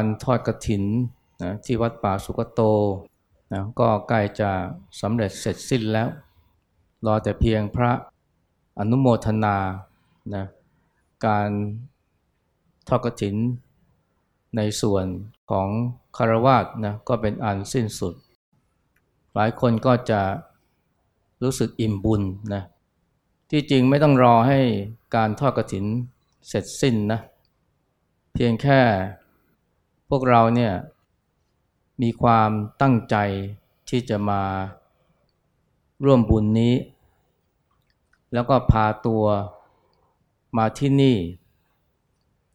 การทอดกระถินนะที่วัดป่าสุกโตนะก็ใกล้จะสำเร็จเสร็จสิ้นแล้ว รอแต่เพียงพระอนุโมทนานะการทอดกระถินในส่วนของคารวาสนะก็เป็นอันสิ้นสุด หลายคนก็จะรู้สึกอิ่มบุญนะที่จริงไม่ต้องรอให้การทอดกระถินเสร็จสิ้นนะเพียงแค่ พวกเราเนี่ยมีความตั้งใจที่จะมาร่วมบุญนี้ แล้วก็พาตัวมาที่นี่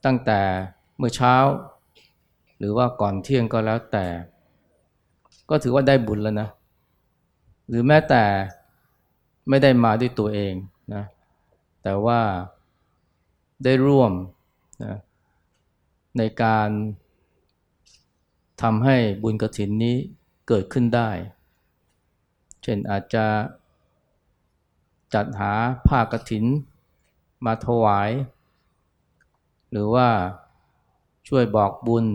ตั้งแต่เมื่อเช้า หรือว่าก่อนเที่ยงก็แล้วแต่ ก็ถือว่าได้บุญแล้วนะ หรือแม้แต่ไม่ได้มาด้วยตัวเองนะแต่ว่าได้ร่วมนะในการ ทำให้บุญกระถินนี้เกิดขึ้นได้ เช่นอาจจะจัดหาผ้ากระถินมาถวาย หรือว่าช่วยบอกบุญ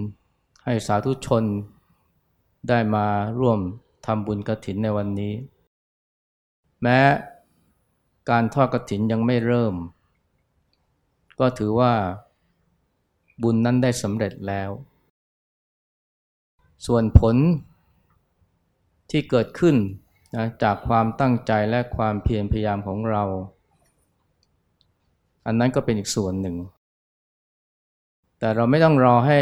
ให้สาธุชนได้มาร่วมทำบุญกระถินในวันนี้ แม้การทอดกระถินยังไม่เริ่ม ก็ถือว่าบุญนั้นได้สำเร็จแล้ว ส่วนผลที่เกิดขึ้นนะจากความตั้งใจและความเพียรพยายามของเรา อันนั้นก็เป็นอีกส่วนหนึ่ง แต่เราไม่ต้องรอให้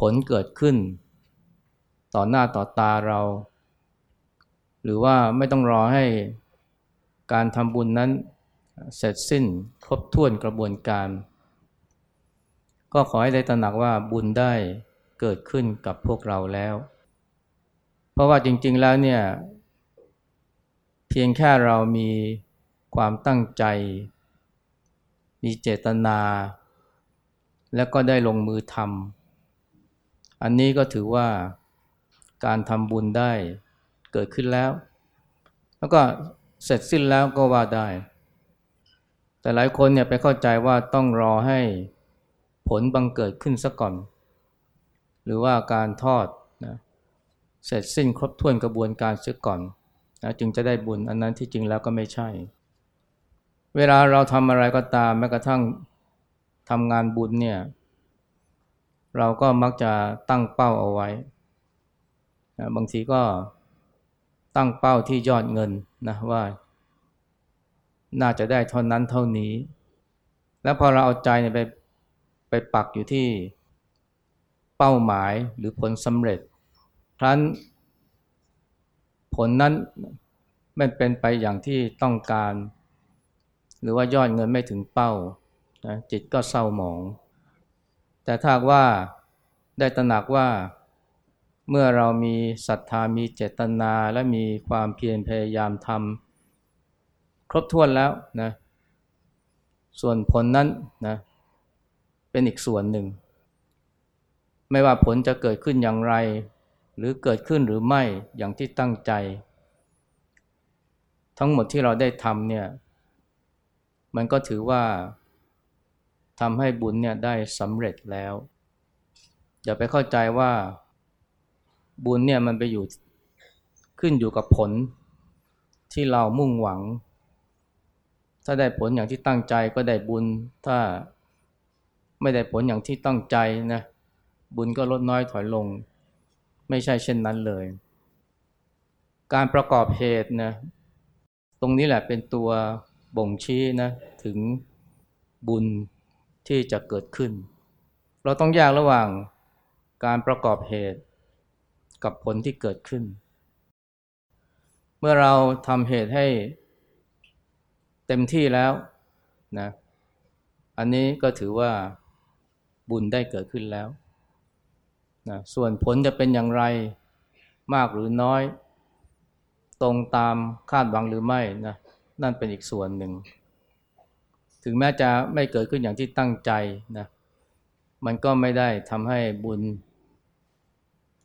ผลเกิดขึ้น ต่อหน้าต่อตาเรา หรือว่าไม่ต้องรอให้การทำบุญนั้นเสร็จสิ้นครบถ้วนกระบวนการ ก็ขอให้ได้ตระหนักว่าบุญได้ เกิดขึ้นกับพวกเราแล้ว เพราะว่าจริง ๆแล้วเนี่ย เพียงแค่เรามีความตั้งใจ มีเจตนา แล้วก็ได้ลงมือทำอันนี้ก็ถือว่าการทำบุญได้เกิดขึ้นแล้ว แล้วก็เสร็จสิ้นแล้วก็ว่าได้ แต่หลายคนเนี่ยไปเข้าใจว่าต้องรอให้ผลบังเกิดขึ้นซะก่อน หรือว่าการทอดนะเสร็จสิ้นครบถ้วนกระบวนการเสียก่อนนะจึงจะได้บุญอันนั้นที่จริงแล้วก็ไม่ใช่ เวลาเราทำอะไรก็ตามแม้กระทั่งทำงานบุญเนี่ยเราก็มักจะตั้งเป้าเอาไว้นะบางทีก็ตั้งเป้าที่ยอดเงินนะว่า น่าจะได้เท่านั้นเท่านี้ แล้วพอเราเอาใจไปไปปักอยู่ที่ เป้าหมายหรือผลสำเร็จครั้นผลนั้นไม่เป็นไปอย่างที่ต้องการ หรือว่ายอดเงินไม่ถึงเป้านะจิตก็เศร้าหมอง แต่ถ้าว่าได้ตระหนักว่าเมื่อเรามีศรัทธามีเจตนาและมีความเพียรพยายามทำครบถ้วนแล้วนะส่วนผลนั้นนะเป็นอีกส่วนหนึ่ง ไม่ว่าผลจะเกิดขึ้นอย่างไร หรือเกิดขึ้นหรือไม่อย่างที่ตั้งใจ ทั้งหมดที่เราได้ทำเนี่ย มันก็ถือว่าทำให้บุญเนี่ยได้สำเร็จแล้ว อย่าไปเข้าใจว่าบุญเนี่ยมันไปอยู่ขึ้นอยู่กับผลที่เรามุ่งหวัง ถ้าได้ผลอย่างที่ตั้งใจก็ได้บุญ ถ้าไม่ได้ผลอย่างที่ตั้งใจนะ บุญก็ลดน้อยถอยลง ไม่ใช่เช่นนั้นเลย การประกอบเหตุนะตรงนี้แหละเป็นตัวบ่งชี้นะถึงบุญที่จะเกิดขึ้น เราต้องแยกระหว่างการประกอบเหตุกับผลที่เกิดขึ้น เมื่อเราทำเหตุให้เต็มที่แล้วนะอันนี้ก็ถือว่าบุญได้เกิดขึ้นแล้ว นะส่วนผลจะเป็นอย่างไรมากหรือน้อย ตรงตามคาดหวังหรือไม่นะนั่นเป็นอีกส่วนหนึ่ง ถึงแม้จะไม่เกิดขึ้นอย่างที่ตั้งใจนะมันก็ไม่ได้ทำให้บุญ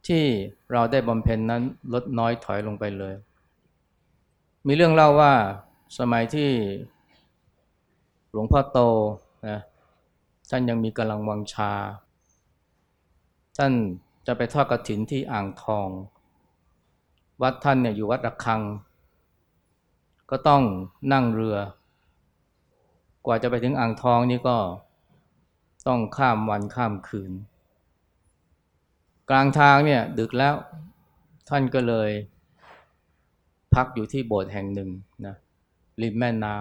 ที่เราได้บำเพ็ญนนั้นลดน้อยถอยลงไปเลย มีเรื่องเล่าว่าสมัยที่หลวงพ่อโตนะท่านยังมีกำลังวังชา ท่านจะไปทอดกระถินที่อ่างทอง วัดท่านเนี่ยอยู่วัดระฆัง ก็ต้องนั่งเรือ กว่าจะไปถึงอ่างทองนี่ก็ต้องข้ามวันข้ามคืน กลางทางเนี่ยดึกแล้วท่านก็เลย พักอยู่ที่โบสถ์แห่งหนึ่งนะริมแม่น้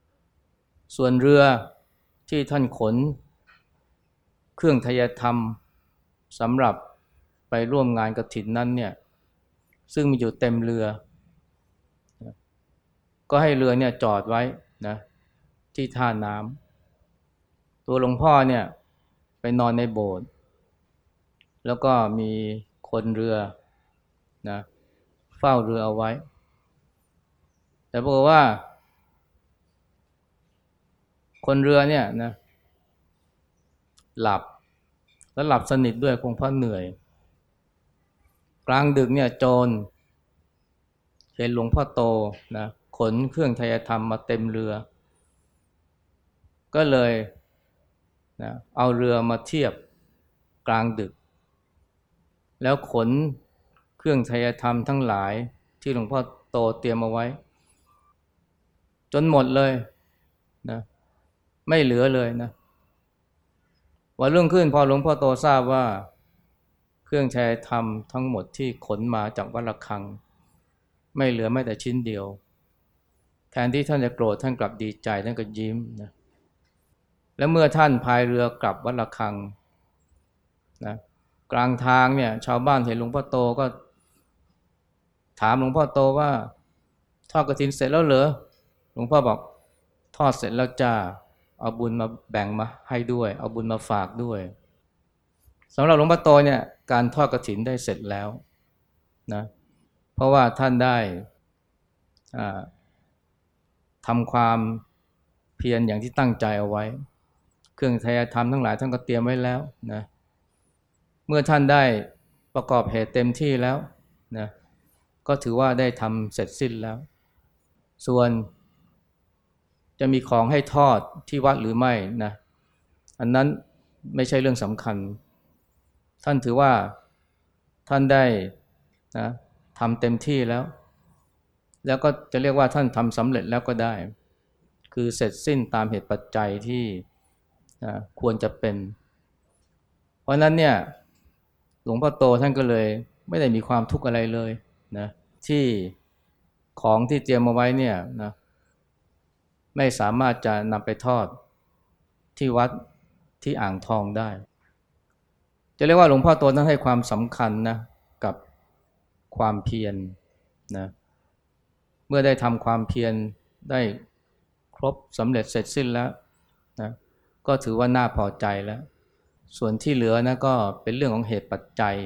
ำส่วนเรือที่ท่านขน เครื่องทยธรรมสำหรับไปร่วมงานกระถินนั้นเนี่ยซึ่งมีอยู่เต็มเรือ ก็ให้เรือเนี่ยจอดไว้นะที่ท่าน้ำตัวหลวงพ่อเนี่ยไปนอนในโบสถ์แล้วก็มีคนเรือนะเฝ้าเรือเอาไว้ แต่บอกว่า คนเรือเนี่ยนะ หลับ แล้วหลับสนิทด้วยคงเพราะเหนื่อย กลางดึกเนี่ยโจรเห็นหลวงพ่อโตนะขนเครื่องทายธรรมมาเต็มเรือ ก็เลยนะเอาเรือมาเทียบกลางดึก แล้วขนเครื่องทายธรรมทั้งหลายที่หลวงพ่อโตเตรียมเอาไว้ จนหมดเลยนะไม่เหลือเลยนะ วันรุ่งขึ้นพอหลวงพ่อโตทราบว่า เครื่องใช้ธรรมทั้งหมดที่ขนมาจากวัดระฆัง ไม่เหลือแม้แต่ชิ้นเดียว แทนที่ท่านจะโกรธท่านกลับดีใจท่านก็ยิ้มนะและเมื่อท่านพายเรือกลับวัดระฆังนะกลางทางเนี่ยชาวบ้านเห็นหลวงพ่อโตก็ ถามหลวงพ่อโตว่า ทอดกระถินเสร็จแล้วเหรอหลวงพ่อบอกทอดเสร็จแล้วจ้า เอาบุญมาแบ่งมาให้ด้วย เอาบุญมาฝากด้วยสำหรับหลวงพ่อโตเนี่ยการทอดกระถินได้เสร็จแล้วนะเพราะว่าท่านได้ทำความเพียรอย่างที่ตั้งใจเอาไว้ เครื่องทายธรรมทั้งหลายท่านก็เตรียมไว้แล้วนะเมื่อท่านได้ประกอบเหตุเต็มที่แล้วนะก็ถือว่าได้ทำเสร็จสิ้นแล้ว ส่วน จะมีของให้ทอดที่วัดหรือไม่นะอันนั้นไม่ใช่เรื่องสำคัญ ท่านถือว่าท่านได้นะทำเต็มที่แล้ว แล้วก็จะเรียกว่าท่านทำสำเร็จแล้วก็ได้ คือเสร็จสิ้นตามเหตุปัจจัยที่นะควรจะเป็น เพราะนั้นเนี่ยหลวงพ่อโตท่านก็เลยไม่ได้มีความทุกข์อะไรเลยนะที่ของที่เตรียมมาไว้เนี่ยนะ ไม่สามารถจะนำไปทอดที่วัดที่อ่างทองได้ จะเรียกว่าหลวงพ่อโตท่านให้ความสำคัญนะกับความเพียรนนะเมื่อได้ทำความเพียรได้ครบสำเร็จเสร็จสิ้นแล้วนะก็ถือว่าน่าพอใจแล้ว ส่วนที่เหลือนะก็เป็นเรื่องของเหตุปัจจัย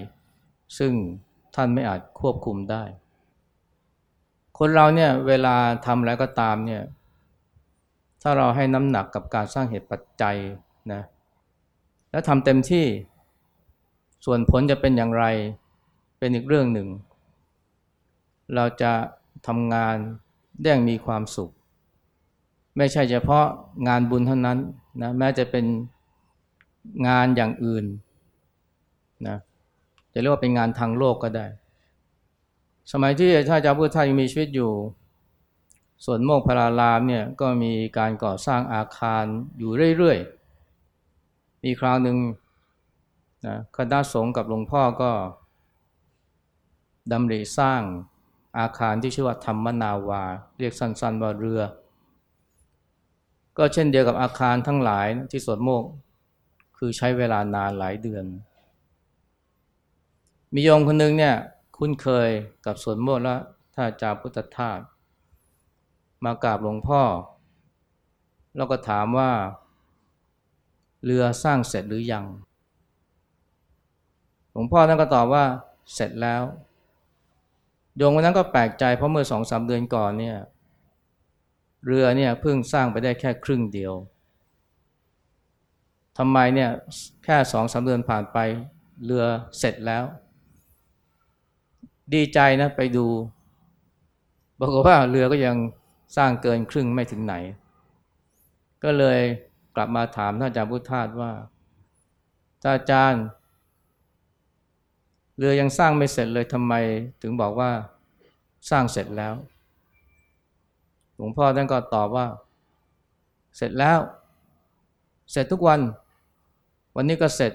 ซึ่งท่านไม่อาจควบคุมได้ คนเราเนี่ยเวลาทำอะไรก็ตามเนี่ย ถ้าเราให้น้ำหนักกับการสร้างเหตุปัจจัยนะแล้วทำเต็มที่ส่วนผลจะเป็นอย่างไรเป็นอีกเรื่องหนึ่ง เราจะทำงานได้อย่างมีความสุข ไม่ใช่เฉพาะงานบุญเท่านั้นนะแม้จะเป็นงานอย่างอื่นนะจะเรียกว่าเป็นงานทางโลกก็ได้ สมัยที่ท่านอาจารย์พุทธทายังมีชีวิตอยู่ ส่วนโมกพรารามเนี่ยก็มีการก่อสร้างอาคารอยู่เรื่อยๆ มีคราวหนึ่งนะคณะสงฆ์กับหลวงพ่อก็ดำริสร้างอาคารที่ชื่อว่าธรรมนาวา เรียกสั้นๆว่าเรือ ก็เช่นเดียวกับอาคารทั้งหลายที่สวนโมก คือใช้เวลานานหลายเดือน มีโยมคนหนึ่งเนี่ยคุ้นเคยกับสวนโมกและท่านอาจาพุทธทาส มากราบหลวงพ่อ แล้วก็ถามว่า เรือสร้างเสร็จหรือยัง หลวงพ่อท่านก็ตอบว่าเสร็จแล้วโยมคนนั้นก็แปลกใจเพราะเมื่อสองสามเดือนก่อนเนี่ยเรือเนี่ยเพิ่งสร้างไปได้แค่ครึ่งเดียวทำไมเนี่ยแค่สองสามเดือนผ่านไปเรือเสร็จแล้ว ดีใจนะไปดูบอกว่าเรือก็ยัง สร้างเกินครึ่งไม่ถึงไหน ก็เลยกลับมาถามท่านอาจารย์พุทธทาสว่าตาอาจารย์เรือยังสร้างไม่เสร็จเลยทำไมถึงบอกว่าสร้างเสร็จแล้ว หลวงพ่อท่านก็ตอบว่า เสร็จแล้ว เสร็จทุกวัน วันนี้ก็เสร็จ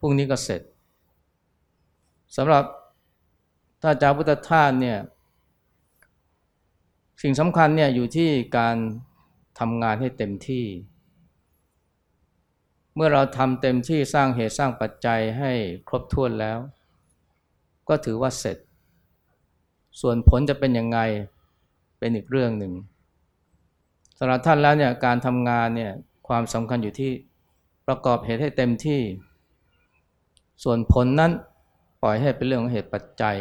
พรุ่งนี้ก็เสร็จสำหรับถ้านอาจารย์พุทธทาสเนี่ย สิ่งสำคัญเนี่ยอยู่ที่การทำงานให้เต็มที่ เมื่อเราทำเต็มที่สร้างเหตุสร้างปัจจัยให้ครบถ้วนแล้ว ก็ถือว่าเสร็จ ส่วนผลจะเป็นยังไงเป็นอีกเรื่องหนึ่งสำหรับท่านแล้วเนี่ยการทำงานเนี่ยความสำคัญอยู่ที่ประกอบเหตุให้เต็มที่ ส่วนผลนั้นปล่อยให้เป็นเรื่องของเหตุปัจจัย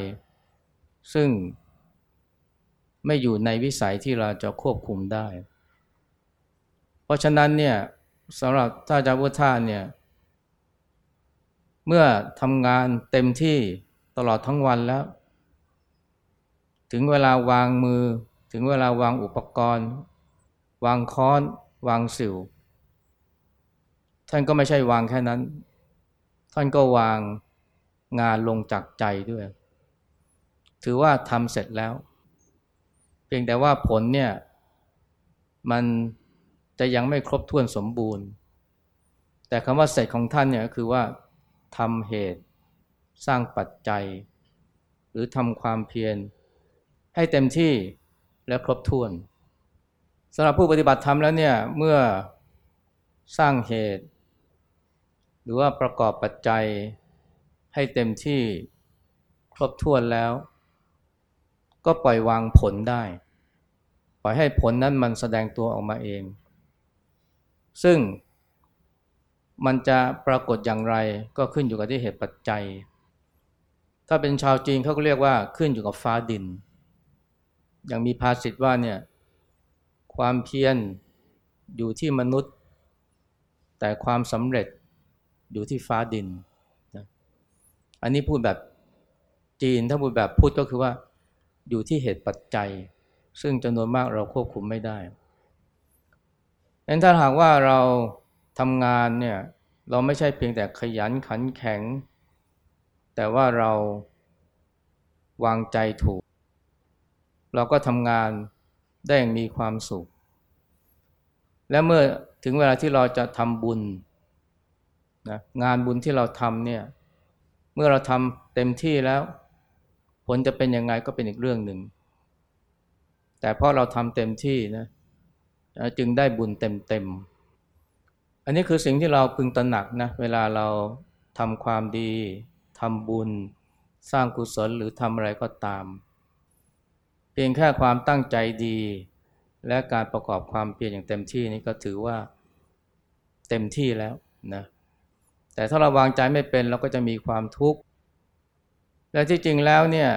ซึ่ง ไม่อยู่ในวิสัยที่เราจะควบคุมได้ เพราะฉะนั้นเนี่ยสำหรับท่าจาวุฒาเนี่ยเมื่อทำงานเต็มที่ตลอดทั้งวันแล้ว ถึงเวลาวางมือ ถึงเวลาวางอุปกรณ์ วางค้อน วางสิว ท่านก็ไม่ใช่วางแค่นั้น ท่านก็วางงานลงจากใจด้วย ถือว่าทำเสร็จแล้ว พียงแต่ว่าผลเนี่ยมันจะยังไม่ครบถ้วนสมบูรณ์ แต่คำว่าเสร็จของท่านเนี่ยคือว่าทำเหตุสร้างปัจจัย หรือทำความเพียรให้เต็มที่และครบถ้วนสำหรับผู้ปฏิบัติธรรมแล้วเนี่ยเมื่อสร้างเหตุ หรือว่าประกอบปัจจัยให้เต็มที่ครบถ้วนแล้ว ก็ปล่อยวางผลได้ ปล่อยให้ผลนั้นมันแสดงตัวออกมาเอง ซึ่งมันจะปรากฏอย่างไรก็ขึ้นอยู่กับที่เหตุปัจจัย ถ้าเป็นชาวจีนเขาก็เรียกว่าขึ้นอยู่กับฟ้าดิน อย่างมีภาษิตว่าเนี่ยความเพียรอยู่ที่มนุษย์ แต่ความสำเร็จอยู่ที่ฟ้าดินนะอันนี้พูดแบบจีนถ้าพูดแบบพูดก็คือว่าอยู่ที่เหตุปัจจัย ซึ่งจำนวนมากเราควบคุมไม่ได้ดังนั้นถ้าหากว่าเราทำงานเนี่ยเราไม่ใช่เพียงแต่ขยันขันแข็ง แต่ว่าเราวางใจถูก เราก็ทำงานได้อย่างมีความสุข และเมื่อถึงเวลาที่เราจะทำบุญนะงานบุญที่เราทำเนี่ยเมื่อเราทำเต็มที่แล้ว ผลจะเป็นยังไงก็เป็นอีกเรื่องหนึ่ง แต่เพราะเราทำเต็มที่นะจึงได้บุญเต็มๆอันนี้คือสิ่งที่เราพึงตระหนักนะเวลาเราทำความดีทำบุญ สร้างกุศลหรือทำอะไรก็ตาม เพียงแค่ความตั้งใจดี และการประกอบความเพียรอย่างเต็มที่นี่ก็ถือว่าเต็มที่แล้วนะแต่ถ้าเราวางใจไม่เป็นเราก็จะมีความทุกข์ และที่จริงแล้วเนี่ย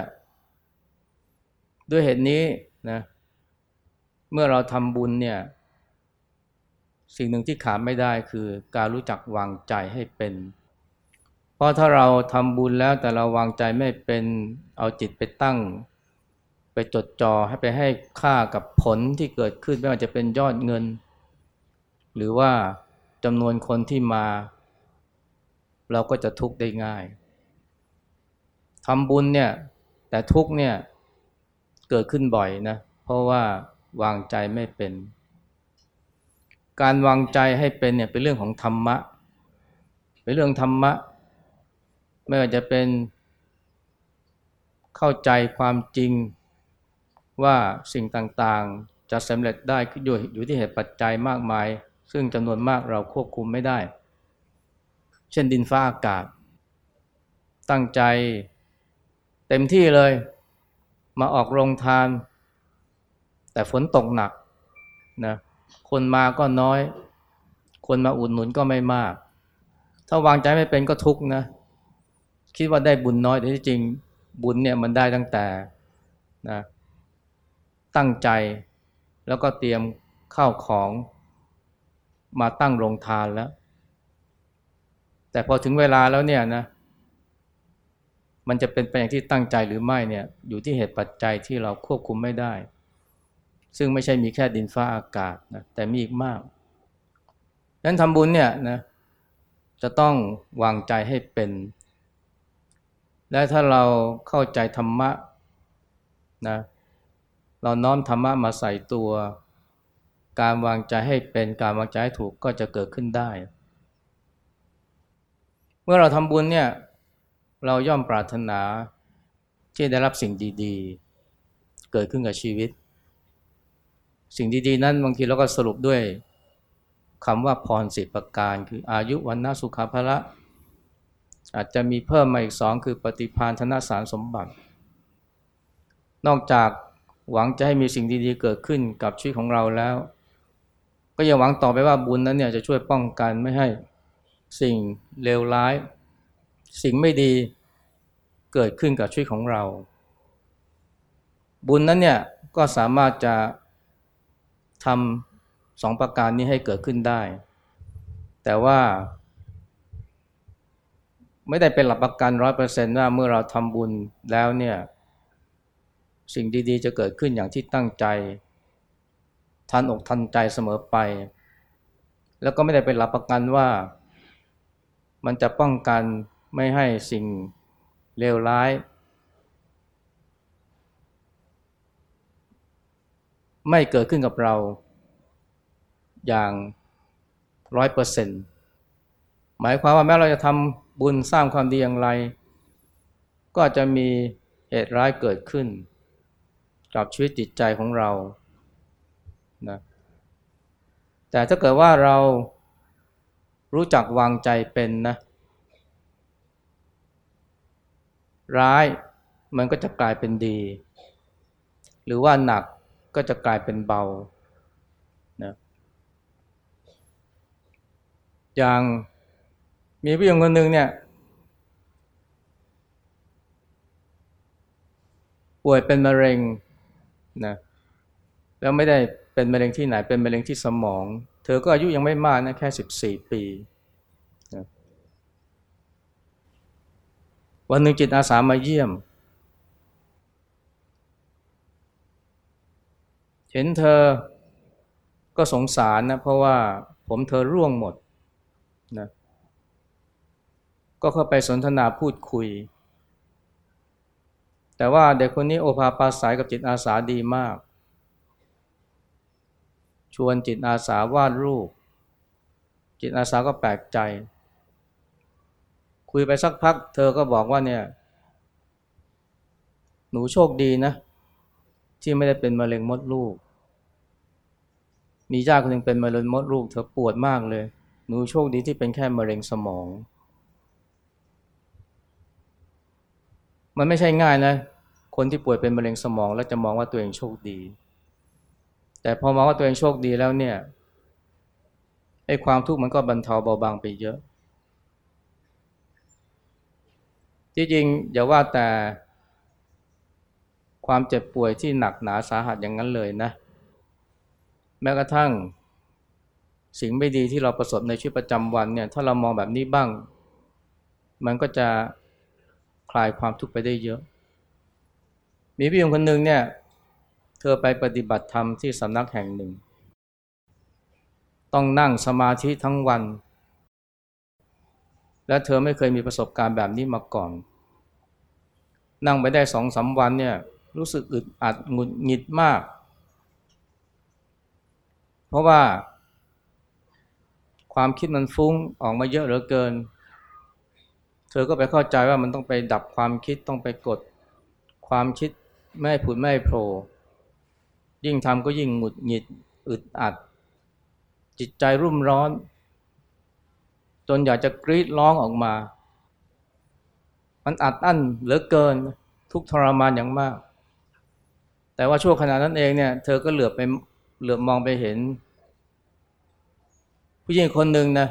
ด้วยเหตุนี้นะเมื่อเราทำบุญเนี่ย สิ่งหนึ่งที่ขาดไม่ได้คือการรู้จักวางใจให้เป็น เพราะถ้าเราทำบุญแล้วแต่เราวางใจไม่เป็นเอาจิตไปตั้ง ไปจดจ่อให้ไปให้ค่ากับผลที่เกิดขึ้นไม่ว่าจะเป็นยอดเงิน หรือว่าจำนวนคนที่มา เราก็จะทุกข์ได้ง่ายทำบุญเนี่ยแต่ทุกข์เนี่ยเกิดขึ้นบ่อยนะ เพราะว่า วางใจไม่เป็น การวางใจให้เป็นเนี่ยเป็นเรื่องของธรรมะ เป็นเรื่องธรรมะ ไม่ว่าจะเป็นเข้าใจความจริงว่าสิ่งต่างๆ จะสำเร็จได้อยู่อยู่ที่เหตุปัจจัยมากมาย ซึ่งจำนวนมากเราควบคุมไม่ได้ เช่นดินฟ้าอากาศ ตั้งใจเต็มที่เลย มาออกโรงทาน แต่ฝนตกหนักนะคนมาก็น้อย คนมาอุดหนุนก็ไม่มาก ถ้าวางใจไม่เป็นก็ทุกข์นะ คิดว่าได้บุญน้อยแต่ที่จริงบุญเนี่ยมันได้ตั้งแต่นะตั้งใจแล้วก็เตรียมข้าวของมาตั้งโรงทานแล้ว แต่พอถึงเวลาแล้วเนี่ยนะ มันจะเป็นไปอย่างที่ตั้งใจหรือไม่เนี่ย อยู่ที่เหตุปัจจัยที่เราควบคุมไม่ได้ ซึ่งไม่ใช่มีแค่ดินฟ้าอากาศนะแต่มีอีกมากดังนั้นทำบุญเนี่ยนะจะต้องวางใจให้เป็น และถ้าเราเข้าใจธรรมะนะเราน้อมธรรมะมาใส่ตัว การวางใจให้เป็นการวางใจให้ถูกก็จะเกิดขึ้นได้ เมื่อเราทำบุญเนี่ยเราย่อมปรารถนาที่ได้รับสิ่งดี ๆ เกิดขึ้นกับชีวิต สิ่งดีๆนั้นบางทีเราก็สรุปด้วยคำว่าพรสิบประการ คืออายุวันนาสุขาภละอาจจะมีเพิ่มมาอีกสองคือปฏิพานธนสารสมบัติ นอกจากหวังจะให้มีสิ่งดีๆเกิดขึ้นกับชีวิตของเราแล้ว ก็ยังหวังต่อไปว่าบุญนั้นเนี่ยจะช่วยป้องกันไม่ให้สิ่งเลวร้าย สิ่งไม่ดีเกิดขึ้นกับชีวิตของเรา บุญนั้นเนี่ยก็สามารถจะ ทำสองประการนี้ให้เกิดขึ้นได้ แต่ว่าไม่ได้เป็นหลักประกันร้อยเปอร์เซนต์ว่าเมื่อเราทำบุญแล้วเนี่ยสิ่งดีๆ จะเกิดขึ้นอย่างที่ตั้งใจ ทันอกทันใจเสมอไป แล้วก็ไม่ได้เป็นหลักประกันว่า มันจะป้องกันไม่ให้สิ่งเลวร้าย ไม่เกิดขึ้นกับเราอย่างร้อยเปอร์เซ็นต์หมายความว่าแม้เราจะทำบุญสร้างความดีอย่างไร ก็จะมีเหตุร้ายเกิดขึ้น กับชีวิตจิตใจของเรานะแต่ถ้าเกิดว่าเรารู้จักวางใจเป็นนะร้ายมันก็จะกลายเป็นดี หรือว่าหนัก ก็จะกลายเป็นเบานะอย่างมีผู้หญิงคนหนึ่งเนี่ย ป่วยเป็นมะเร็งนะแล้วไม่ได้เป็นมะเร็งที่ไหนเป็นมะเร็งที่สมอง เธอก็อายุยังไม่มากนะแค่สิบสี่ปีวันหนึ่งจิตอาสามาเยี่ยม เห็นเธอก็สงสารนะเพราะว่าผมเธอร่วงหมดนะก็เข้าไปสนทนาพูดคุย แต่ว่าเด็กคนนี้โอภาปาสายกับจิตอาสาดีมาก ชวนจิตอาสาวาดรูป จิตอาสาก็แปลกใจ คุยไปสักพัก เธอก็บอกว่าเนี่ย หนูโชคดีนะ ที่ไม่ได้เป็นมะเร็งมดลูก มีญาติคนหนึ่งเป็นมะเร็งมดลูกเธอปวดมากเลย หนูโชคดีที่เป็นแค่มะเร็งสมอง มันไม่ใช่ง่ายนะ คนที่ป่วยเป็นมะเร็งสมอง แล้วจะมองว่าตัวเองโชคดี แต่พอมองว่าตัวเองโชคดีแล้วเนี่ยไอ้ความทุกข์มันก็บรรเทาเบาบางไปเยอะ ที่จริงอย่าว่าแต่ความเจ็บป่วยที่หนักหนาสาหัสอย่างนั้นเลยนะ แม้กระทั่ง สิ่งไม่ดีที่เราประสบในชีวิตประจำวันเนี่ยถ้าเรามองแบบนี้บ้าง มันก็จะคลายความทุกข์ไปได้เยอะ มีพี่หญิงคนหนึ่งเนี่ย เธอไปปฏิบัติธรรมที่สำนักแห่งหนึ่ง ต้องนั่งสมาธิทั้งวัน และเธอไม่เคยมีประสบการณ์แบบนี้มาก่อน นั่งไปได้สองสาวันเนี่ยรู้สึกอึดอัดหงุดหงิดมาก เพราะว่า ความคิดมันฟุ้งออกมาเยอะเหลือเกิน เธอก็ไปเข้าใจว่ามันต้องไปดับความคิดต้องไปกด ความคิดไม่ผุดไม่โผล่ยิ่งทำก็ยิ่งหงุดหงิดอึดอัด จิตใจรุ่มร้อน จนอยากจะกรีดร้องออกมา มันอัดอั้นเหลือเกินทุกทรมานอย่างมาก แต่ว่าช่วงขณะนั้นเองเนี่ย เธอก็เหลือบไป เหลือบมองไปเห็น ผู้หญิงคนหนึ่งนะ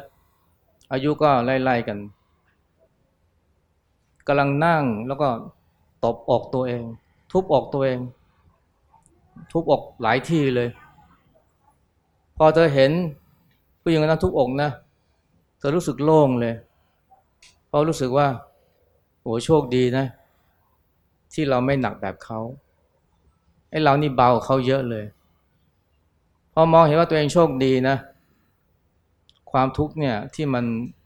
อายุก็ไล่ๆกันกำลังนั่งแล้วก็ตบอกตัวเอง ทุบอกตัวเอง ทุบอกหลายที่เลย พอเธอเห็นผู้หญิงคนนั้นทุบอกนะเธอรู้สึกโล่งเลย เพราะรู้สึกว่าโอ้โชคดีนะ ที่เราไม่หนักแบบเขาไอ้เรานี่เบาเขาเยอะเลย พอมองเห็นว่าตัวเองโชคดีนะ ความทุกข์เนี่ยที่มัน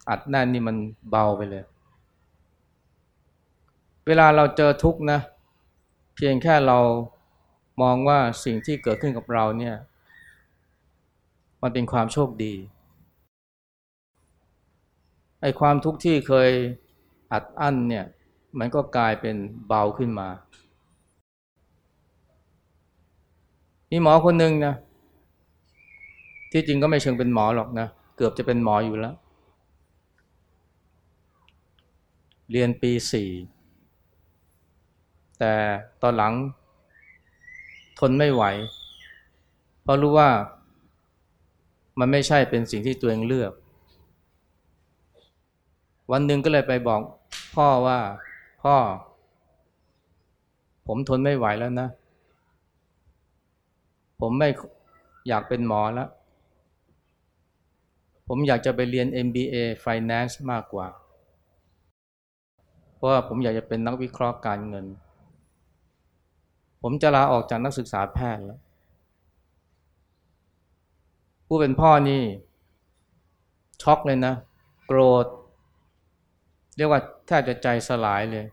อัดแน่นนี่มันเบาไปเลย เวลาเราเจอทุกข์นะ เพียงแค่เรามองว่าสิ่งที่เกิดขึ้นกับเราเนี่ย มันเป็นความโชคดีไอ้ความทุกข์ที่เคยอัดอั้นเนี่ย มันก็กลายเป็นเบาขึ้นมา มีหมอคนหนึ่งนะ ที่จริงก็ไม่เชิงเป็นหมอหรอกนะ เกือบจะเป็นหมออยู่แล้ว เรียนปีสี่แต่ตอนหลังทนไม่ไหว เพราะรู้ว่ามันไม่ใช่เป็นสิ่งที่ตัวเองเลือก วันหนึ่งก็เลยไปบอกพ่อว่าพ่อ ผมทนไม่ไหวแล้วนะ ผมไม่อยากเป็นหมอแล้ว ผมอยากจะไปเรียน MBA Finance มากกว่า เพราะว่าผมอยากจะเป็นนักวิเคราะห์การเงิน ผมจะลาออกจากนักศึกษาแพทย์แล้ว ผู้เป็นพ่อนี่ ช็อกเลยนะ โกรธ เรียกว่าแทบจะใจสลายเลย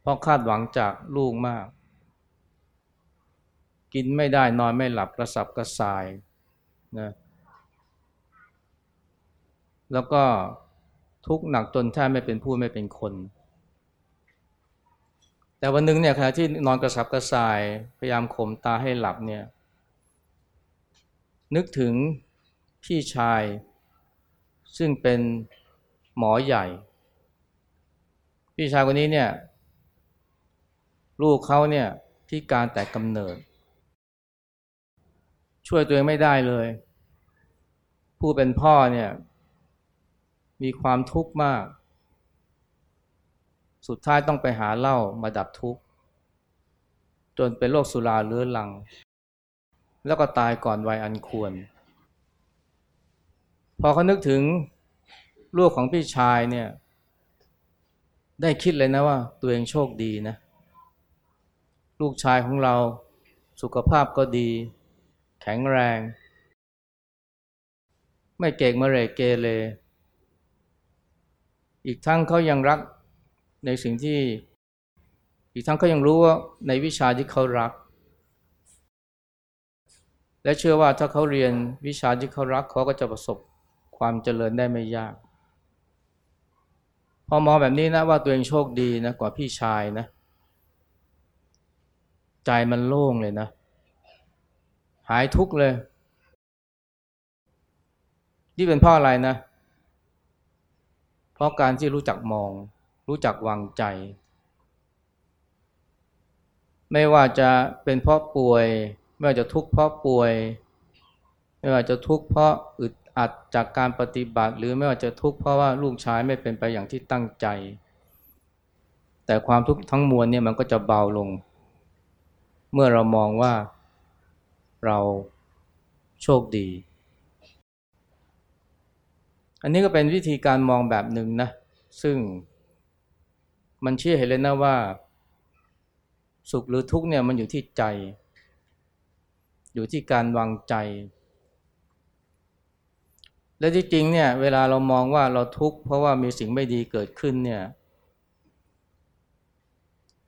เพราะคาดหวังจากลูกมาก กินไม่ได้นอนไม่หลับกระสับกระส่ายนะ แล้วก็ทุกข์หนักจนแทบไม่เป็นผู้ไม่เป็นคน แต่วันหนึ่งเนี่ยขณะที่นอนกระสับกระส่าย พยายามข่มตาให้หลับเนี่ยนึกถึงพี่ชาย ซึ่งเป็นหมอใหญ่ พี่ชายคนนี้เนี่ยลูกเขาเนี่ยพิการแต่กำเนิด ช่วยตัวเองไม่ได้เลย ผู้เป็นพ่อเนี่ย มีความทุกข์มาก สุดท้ายต้องไปหาเหล้ามาดับทุกข์ จนเป็นโรคสุราเรื้อรัง แล้วก็ตายก่อนวัยอันควร พอเขานึกถึงลูกของพี่ชายเนี่ย ได้คิดเลยนะว่า ตัวเองโชคดีนะ ลูกชายของเราสุขภาพก็ดี แข็งแรง ไม่เก่งมะเรเกเร อีกทั้งเขายังรักในสิ่งที่ อีกทั้งเขายังรู้ว่าในวิชาที่เขารัก และเชื่อว่าถ้าเขาเรียนวิชาที่เขารักเขาก็จะประสบความเจริญได้ไม่ยาก พอมองแบบนี้นะว่าตัวเองโชคดีนะกว่าพี่ชายนะ ใจมันโล่งเลยนะ หายทุกข์เลย นี่เป็นเพราะอะไรนะ ราะการที่รู้จักมอง รู้จักวางใจ ไม่ว่าจะเป็นเพราะป่วย ไม่ว่าจะทุกข์เพราะป่วย ไม่ว่าจะทุกข์เพราะอึดอัดจากการปฏิบัติ หรือไม่ว่าจะทุกข์เพราะว่าลูกชายไม่เป็นไปอย่างที่ตั้งใจ แต่ความทุกข์ทั้งมวลเนี่ยมันก็จะเบาลง เมื่อเรามองว่าเราโชคดี อันนี้ก็เป็นวิธีการมองแบบหนึ่งนะ ซึ่งมันเชื่อเห็นเลยนะว่า สุขหรือทุกข์เนี่ยมันอยู่ที่ใจ อยู่ที่การวางใจ และที่จริงเนี่ยเวลาเรามองว่าเราทุกข์เพราะว่ามีสิ่งไม่ดีเกิดขึ้นเนี่ย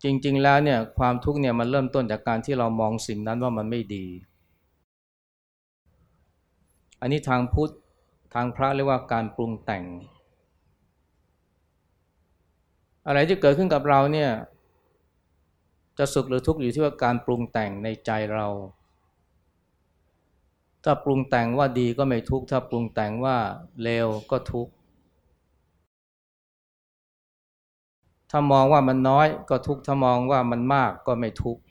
จริง ๆ แล้วเนี่ยความทุกข์เนี่ยมันเริ่มต้นจากการที่เรามองสิ่งนั้นว่ามันไม่ดี อันนี้ทางพุทธ ทางพระเรียกว่าการปรุงแต่ง อะไรที่เกิดขึ้นกับเราเนี่ย จะสุขหรือทุกข์อยู่ที่ว่าการปรุงแต่งในใจเรา ถ้าปรุงแต่งว่าดีก็ไม่ทุกข์ถ้าปรุงแต่งว่าเลวก็ทุกข์ถ้ามองว่ามันน้อยก็ทุกข์ถ้ามองว่ามันมากก็ไม่ทุกข์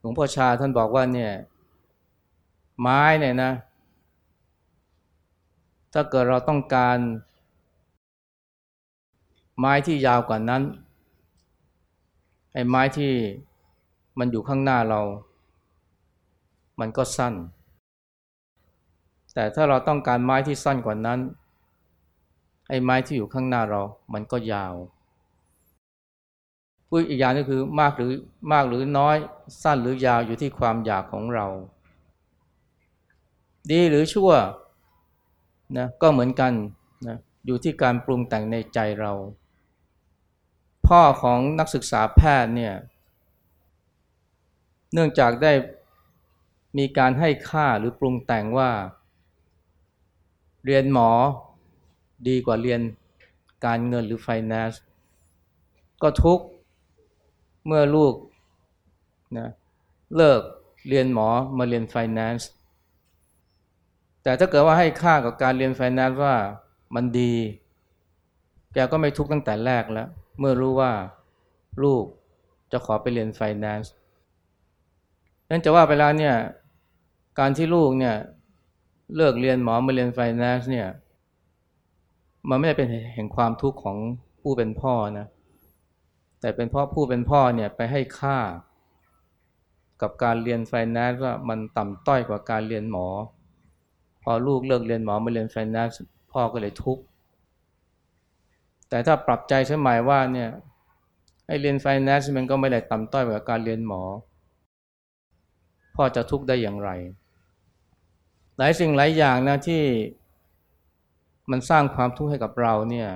หลวงพ่อชาท่านบอกว่าเนี่ยไม้เนี่ยนะ ถ้าเกิดเราต้องการไม้ที่ยาวกว่านั้น ไอ้ไม้ที่มันอยู่ข้างหน้าเรา มันก็สั้น แต่ถ้าเราต้องการไม้ที่สั้นกว่านั้น ไอ้ไม้ที่อยู่ข้างหน้าเรา มันก็ยาวพูดอีกอย่างนึงคือมากหรือมากหรือน้อยสั้นหรือยาวอยู่ที่ความอยากของเรา ดีหรือชั่ว นะก็เหมือนกันนะอยู่ที่การปรุงแต่งในใจเรา พ่อของนักศึกษาแพทย์เนี่ยเนื่องจากได้มีการให้ค่าหรือปรุงแต่งว่า เรียนหมอดีกว่าเรียนการเงินหรือไฟแนนซ์ก็ทุกเมื่อลูกนะเลิกเรียนหมอมาเรียนไฟแนนซ์ แต่ถ้าเกิดว่าให้ค่ากับการเรียนไฟแนนซ์ว่ามันดี แกก็ไม่ทุกข์ตั้งแต่แรกแล้ว เมื่อรู้ว่าลูกจะขอไปเรียนไฟแนนซ์นั่นจะว่าไปแล้วเนี่ย การที่ลูกเนี่ยเลิกเรียนหมอมาเรียนไฟแนนซ์เนี่ย มันไม่ได้เป็นเหตุแห่งความทุกข์ของผู้เป็นพ่อนะ แต่เป็นเพราะผู้เป็นพ่อเนี่ยไปให้ค่า กับการเรียนไฟแนนซ์ว่ามันต่ำต้อยกว่าการเรียนหมอ พอลูกเลิกเรียนหมอมาเรียนไฟแนนซ์พ่อก็เลยทุกข์แต่ถ้าปรับใจใช่ไหมว่าเนี่ยให้เรียนไฟแนนซ์มันก็ไม่ได้ต่ำต้อยกว่าการเรียนหมอ พ่อจะทุกข์ได้อย่างไร หลายสิ่งหลายอย่างนะที่มันสร้างความทุกข์ให้กับเราเนี่ย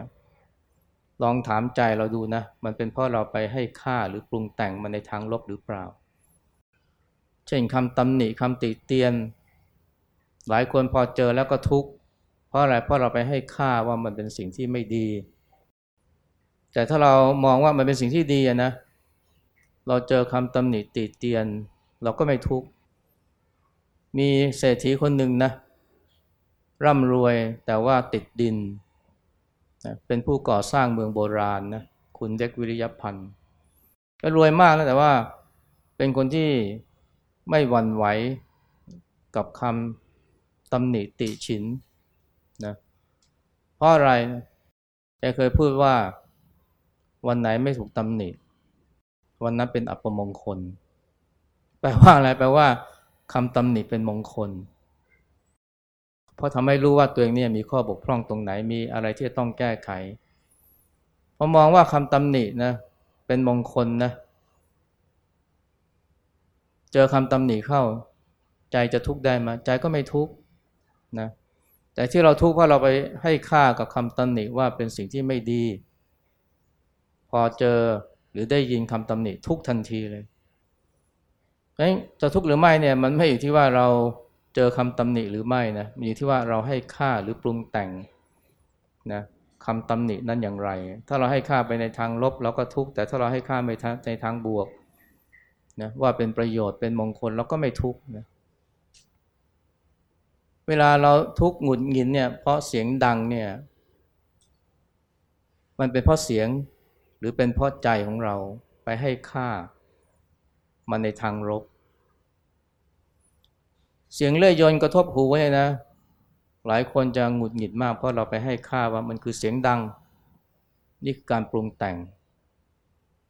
ลองถามใจเราดูนะ มันเป็นเพราะเราไปให้ค่าหรือปรุงแต่งมันในทางลบหรือเปล่า เช่นคำตำหนิคำติเตียน หลายคนพอเจอแล้วก็ทุกข์เพราะอะไรเพราะเราไปให้ค่าว่ามันเป็นสิ่งที่ไม่ดี แต่ถ้าเรามองว่ามันเป็นสิ่งที่ดีนะเราเจอคำตำหนิติเตียน เราก็ไม่ทุกข์มีเศรษฐีคนหนึ่งนะร่ำรวยแต่ว่าติดดินนะเป็นผู้ก่อสร้างเมืองโบราณนะคุณเด็กวิริยพันธ์ก็รวยมากแล้วแต่ว่าเป็นคนที่ไม่หวั่นไหวกับคำ ตำหนิติฉินนะเพราะอะไรแกเคยพูดว่าวันไหนไม่ถูกตำหนิวันนั้นเป็นอัปมงคล แปลว่าอะไรแปลว่าคำตำหนิเป็นมงคล เพราะทำให้รู้ว่าตัวเองเนี่ยมีข้อบกพร่องตรงไหนมีอะไรที่ต้องแก้ไขพอมองว่าคำตำหนินะเป็นมงคลนะเจอคำตำหนิเข้า ใจจะทุกข์ได้ไหมใจก็ไม่ทุกข์ นะแต่ที่เราทุกข์เพราะเราไปให้ค่ากับคำตำหนิว่าเป็นสิ่งที่ไม่ดี พอเจอหรือได้ยินคำตำหนิทุกทันทีเลยนั้นจะทุกข์หรือไม่เนี่ยมันไม่อยู่ที่ว่าเราเจอคำตำหนิหรือไม่นะมันอยู่ที่ว่าเราให้ค่าหรือปรุงแต่งนะคำตำหนินั้นอย่างไร ถ้าเราให้ค่าไปในทางลบเราก็ทุกข์แต่ถ้าเราให้ค่าไปในทางบวกนะว่าเป็นประโยชน์เป็นมงคลเราก็ไม่ทุกข์นะเวลาเราทุกข์หงุดหงิดเนี่ยเพราะเสียงดังเนี่ย มันเป็นเพราะเสียงหรือเป็นเพราะใจของเราไปให้ค่ามันในทางลบเสียงเลื่อยยนกระทบหูไว้นะ หลายคนจะหงุดหงิดมากเพราะเราไปให้ค่าว่ามันคือเสียงดัง นี่คือการปรุงแต่ง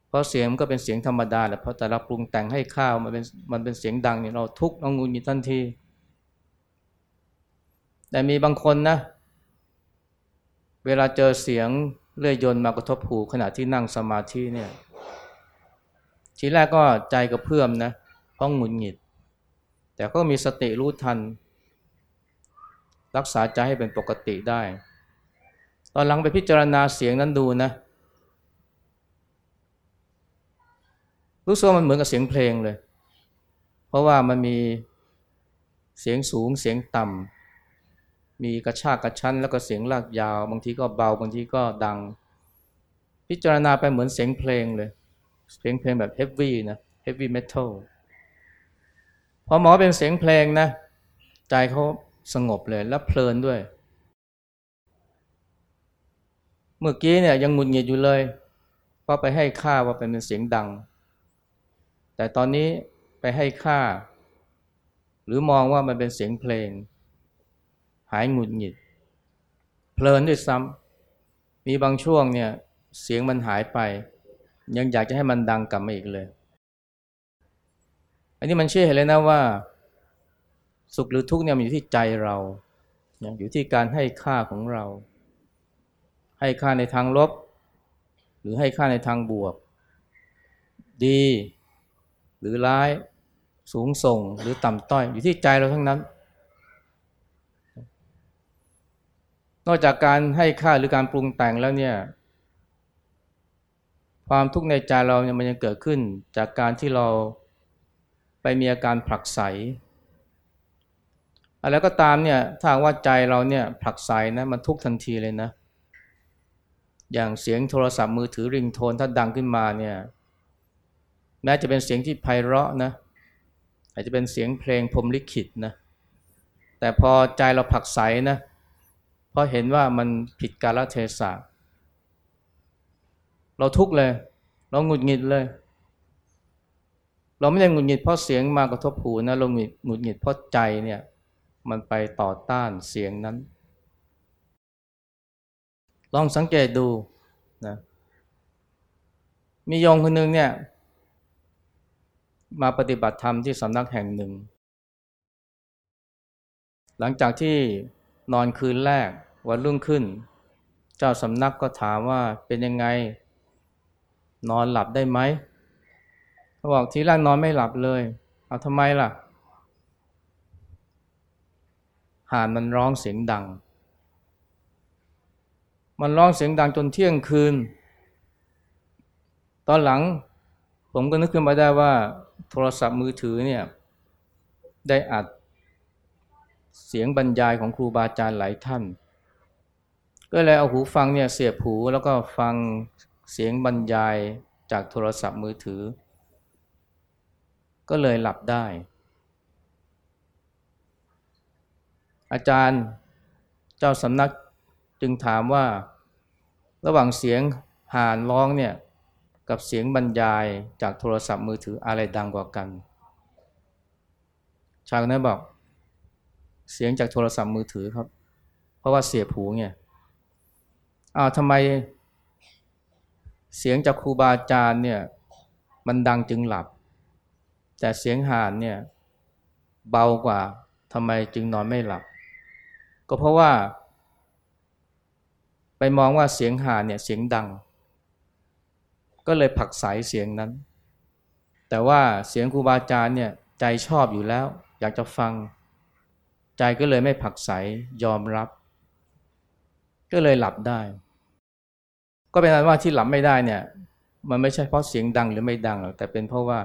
เพราะเสียงก็เป็นเสียงธรรมดาแหละเพราะแต่เราปรุงแต่งให้ข้าวมันเป็นมันเป็นเสียงดังเนี่ยเราทุกข์เราหงุดหงิดทันที แต่มีบางคนนะ เวลาเจอเสียงเลื่อยยนมากระทบหูขณะที่นั่งสมาธิเนี่ยทีแรกก็ใจกระเพื่อมนะเพราะหงุดหงิด แต่ก็มีสติรู้ทัน รักษาใจให้เป็นปกติได้ ตอนหลังไปพิจารณาเสียงนั้นดูนะ รู้สึกว่ามันเหมือนกับเสียงเพลงเลย เพราะว่ามันมีเสียงสูงเสียงต่ำ มีกระชากกระชั้นแล้วก็เสียงลากยาว บางทีก็เบาบางทีก็ดัง พิจารณาไปเหมือนเสียงเพลงเลย เสียงเพลงแบบเฮฟวี่นะเฮฟวี่เมทัลพอหมอเป็นเสียงเพลงนะ ใจเขาสงบเลยและเพลินด้วย เมื่อกี้เนี่ยยังงุนงิดอยู่เลยเพราะไปให้ค่าว่าเป็นเสียงดัง แต่ตอนนี้ไปให้ค่า หรือมองว่ามันเป็นเสียงเพลง หายงุดหงิด เพลินด้วยซ้ำมีบางช่วงเนี่ยเสียงมันหายไป ยังอยากจะให้มันดังกลับมาอีกเลย อันนี้มันเชื่อเห็นเลยนะว่า สุขหรือทุกข์เนี่ยมันอยู่ที่ใจเรา อยู่ที่การให้ค่าของเรา ให้ค่าในทางลบ หรือให้ค่าในทางบวก ดี หรือร้าย สูงส่งหรือต่ำต้อย อยู่ที่ใจเราทั้งนั้น นอกจากการให้ค่าหรือการปรุงแต่งแล้วเนี่ย ความทุกข์ในใจเราเนี่ยมันยังเกิดขึ้น จากการที่เราไปมีอาการผลักไสอะไรก็ตามเนี่ยถ้าว่าใจเราเนี่ยผลักไสนะมันทุกทันทีเลยนะ อย่างเสียงโทรศัพท์มือถือริงโทนถ้าดังขึ้นมาเนี่ยแม้จะเป็นเสียงที่ไพเราะนะอาจจะเป็นเสียงเพลงพรมลิขิตนะแต่พอใจเราผลักไสนะเราะเห็นว่ามันผิดกาลเทศะเราทุกข์เลย เราหงุดหงิดเลย เราไม่ได้หงุดหงิดเพราะเสียงมากระทบหูนะเราหงุดหงุดหงิดเพราะใจเนี่ยมันไปต่อต้านเสียงนั้น ลองสังเกตดูนะมีโยมคนหนึ่งเนี่ย มาปฏิบัติธรรมที่สำนักแห่งหนึ่ง หลังจากที่นอนคืนแรก วันรุ่งขึ้น เจ้าสำนักก็ถามว่าเป็นยังไง นอนหลับได้ไหมเขาบอกทีแรกนอนไม่หลับเลย เอาทำไมล่ะห่านมันร้องเสียงดัง มันร้องเสียงดังจนเที่ยงคืน ตอนหลังผมก็นึกขึ้นมาได้ว่า โทรศัพท์มือถือเนี่ยได้อัดเสียงบรรยายของครูบาอาจารย์หลายท่าน ก็เลยเอาหูฟังเนี่ยเสียบหูแล้วก็ฟังเสียงบรรยายจากโทรศัพท์มือถือ ก็เลยหลับได้ อาจารย์เจ้าสำนักจึงถามว่า ระหว่างเสียงห่านร้องเนี่ยกับเสียงบรรยายจากโทรศัพท์มือถืออะไรดังกว่ากัน ชายคนนั้นบอก เสียงจากโทรศัพท์มือถือครับ เพราะว่าเสียบหูเนี่ย อ้าวทำไมเสียงจากครูบาอาจารย์เนี่ยมันดังจึงหลับ แต่เสียงห่านเนี่ยเบากว่าทำไมจึงนอนไม่หลับ ก็เพราะว่า ไปมองว่าเสียงห่านเนี่ยเสียงดัง ก็เลยผักสายเสียงนั้น แต่ว่าเสียงครูบาอาจารย์เนี่ยใจชอบอยู่แล้ว อยากจะฟัง ใจก็เลยไม่ผักใสยอมรับ ก็เลยหลับได้ ก็เป็นอันว่าที่หลับไม่ได้เนี่ย มันไม่ใช่เพราะเสียงดังหรือไม่ดังหรอกแต่เป็นเพราะว่า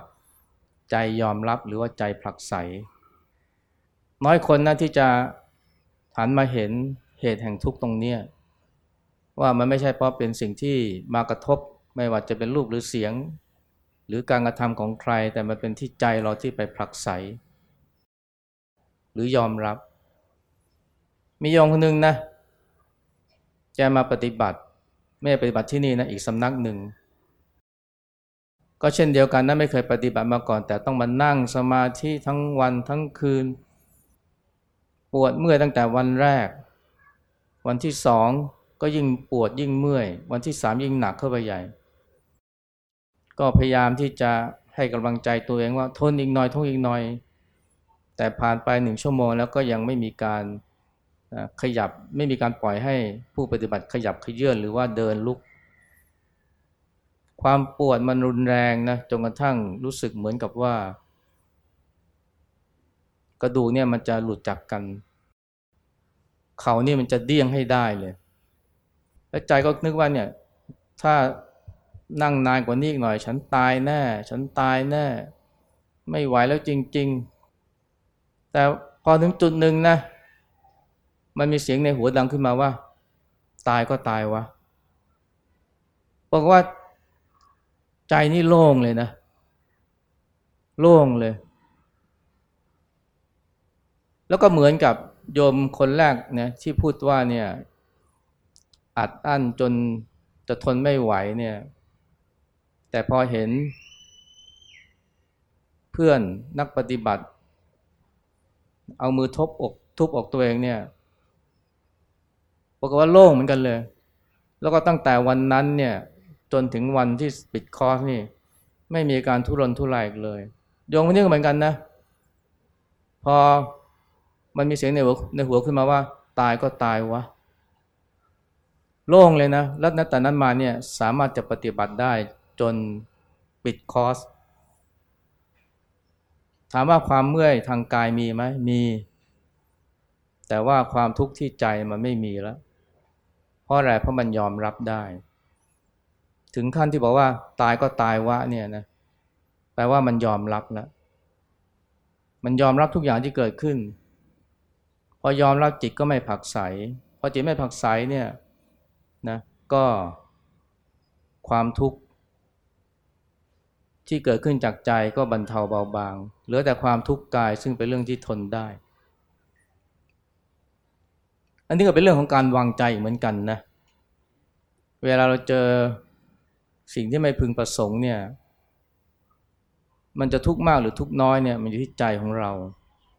ใจยอมรับหรือว่าใจผลักใสน้อยคนนะที่จะหันมาเห็นเหตุแห่งทุกข์ตรงเนี้ว่ามันไม่ใช่เพราะเป็นสิ่งที่มากระทบไม่ว่าจะเป็นรูปหรือเสียง หรือการกระทำของใคร แต่มันเป็นที่ใจเราที่ไปผลักไสหรือยอมรับ มีโยมคนหนึ่งนะแกมาปฏิบัติ ไม่ปฏิบัติที่นี่นะอีกสำนักหนึ่ง ก็เช่นเดียวกันนะไม่เคยปฏิบัติมาก่อน แต่ต้องมานั่งสมาธิทั้งวันทั้งคืน ปวดเมื่อยตั้งแต่วันแรก วันที่สองก็ยิ่งปวดยิ่งเมื่อย วันที่สามยิ่งหนักเข้าไปใหญ่ ก็พยายามที่จะให้กำลังใจตัวเองว่าทนอีกหน่อยทนอีกหน่อย แต่ผ่านไปหนึ่งชั่วโมงแล้วก็ยังไม่มีการ ขยับไม่มีการปล่อยให้ผู้ปฏิบัติขยับขยื่นหรือว่าเดินลุก ความปวดมันรุนแรงนะจนกระทั่งรู้สึกเหมือนกับว่า กระดูกเนี่ยมันจะหลุดจากกัน เขาเนี่ยมันจะเดี้ยงให้ได้เลย แล้วใจก็นึกว่าเนี่ย ถ้านั่งนานกว่านี้อีกหน่อย ฉันตายแน่ ฉันตายแน่ ไม่ไหวแล้วจริง ๆ แต่พอถึงจุดหนึ่งนะ มันมีเสียงในหัวดังขึ้นมาว่า ตายก็ตายวะบอกว่าใจนี่โล่งเลยนะ โล่งเลย แล้วก็เหมือนกับโยมคนแรกเนี่ยที่พูดว่าเนี่ยอัดอั้นจนจะทนไม่ไหวเนี่ย แต่พอเห็น เพื่อนนักปฏิบัติ เอามือทบอกทุบอกตัวเองเนี่ย บอกว่าโล่งเหมือนกันเลย แล้วก็ตั้งแต่วันนั้นเนี่ยจนถึงวันที่ปิดคอร์สนี่ ไม่มีการทุรนทุรายเลยโยงคนนี้ก็เหมือนกันนะ พอมันมีเสียงในหัวในหัวขึ้นมาว่า ตายก็ตายวะโล่งเลยนะแล้วนัแต่นั้นมาเนี่ยสามารถจะปฏิบัติได้จนปิดคอร์สถามว่าความเมื่อยทางกายมีไหมมี แต่ว่าความทุกข์ที่ใจมันไม่มีแล้ว ราะอะไรเพราะมันยอมรับได้ ถึงขั้นที่บอกว่า ตายก็ตายวะเนี่ยนะแปลว่ามันยอมรับแล้วมันยอมรับทุกอย่างที่เกิดขึ้น พอยอมรับจิตก็ไม่ผักใสพอจิตไม่ผักใสเนี่ยนะก็ความทุกข์ที่เกิดขึ้นจากใจก็บรรเทาเบาบาง เหลือแต่ความทุกข์กายซึ่งเป็นเรื่องที่ทนได้ นนี้ก็เป็นเรื่องของการวางใจเหมือนกันนะ เวลาเราเจอสิ่งที่ไม่พึงประสงค์เนี่ย มันจะทุกข์มากหรือทุกข์น้อยเนี่ยมันอยู่ที่ใจของเรา